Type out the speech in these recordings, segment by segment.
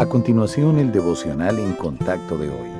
A continuación, el devocional en contacto de hoy.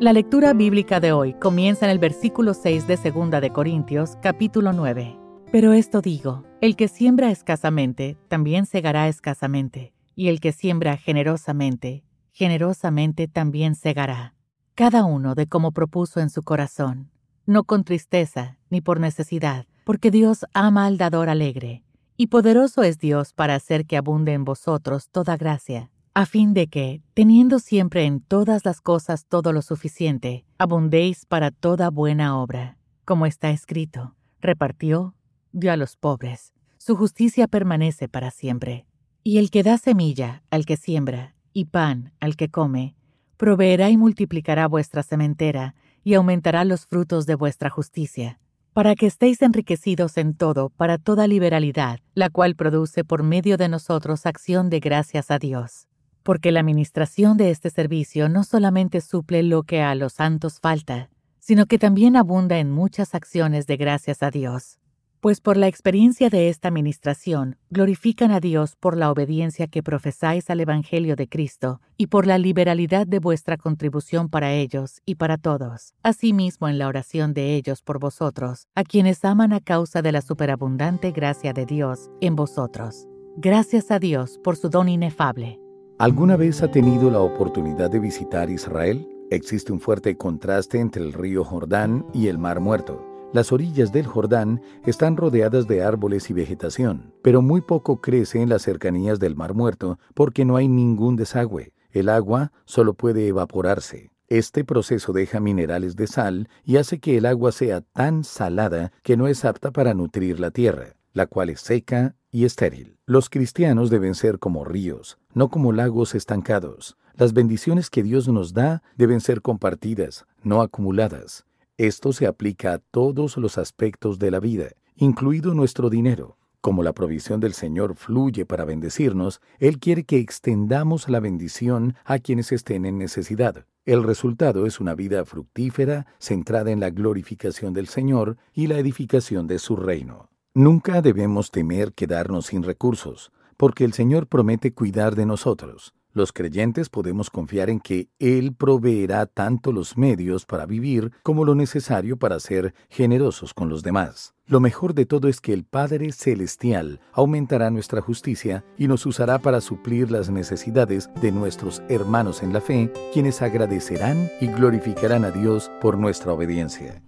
La lectura bíblica de hoy comienza en el versículo 6 de 2 de Corintios, capítulo 9. Pero esto digo, el que siembra escasamente, también segará escasamente, y el que siembra generosamente, generosamente también segará. Cada uno de como propuso en su corazón, no con tristeza ni por necesidad, porque Dios ama al dador alegre, y poderoso es Dios para hacer que abunde en vosotros toda gracia a fin de que, teniendo siempre en todas las cosas todo lo suficiente, abundéis para toda buena obra, como está escrito, repartió, dio a los pobres, su justicia permanece para siempre. Y el que da semilla al que siembra, y pan al que come, proveerá y multiplicará vuestra sementera, y aumentará los frutos de vuestra justicia, para que estéis enriquecidos en todo para toda liberalidad, la cual produce por medio de nosotros acción de gracias a Dios porque la administración de este servicio no solamente suple lo que a los santos falta, sino que también abunda en muchas acciones de gracias a Dios. Pues por la experiencia de esta administración glorifican a Dios por la obediencia que profesáis al Evangelio de Cristo y por la liberalidad de vuestra contribución para ellos y para todos, asimismo en la oración de ellos por vosotros, a quienes aman a causa de la superabundante gracia de Dios en vosotros. Gracias a Dios por su don inefable ¿Alguna vez ha tenido la oportunidad de visitar Israel? Existe un fuerte contraste entre el río Jordán y el Mar Muerto. Las orillas del Jordán están rodeadas de árboles y vegetación, pero muy poco crece en las cercanías del Mar Muerto porque no hay ningún desagüe. El agua solo puede evaporarse. Este proceso deja minerales de sal y hace que el agua sea tan salada que no es apta para nutrir la tierra, la cual es seca y estéril. Los cristianos deben ser como ríos, no como lagos estancados. Las bendiciones que Dios nos da deben ser compartidas, no acumuladas. Esto se aplica a todos los aspectos de la vida, incluido nuestro dinero. Como la provisión del Señor fluye para bendecirnos, Él quiere que extendamos la bendición a quienes estén en necesidad. El resultado es una vida fructífera, centrada en la glorificación del Señor y la edificación de su reino. Nunca debemos temer quedarnos sin recursos, porque el Señor promete cuidar de nosotros. Los creyentes podemos confiar en que Él proveerá tanto los medios para vivir como lo necesario para ser generosos con los demás. Lo mejor de todo es que el Padre Celestial aumentará nuestra justicia y nos usará para suplir las necesidades de nuestros hermanos en la fe, quienes agradecerán y glorificarán a Dios por nuestra obediencia.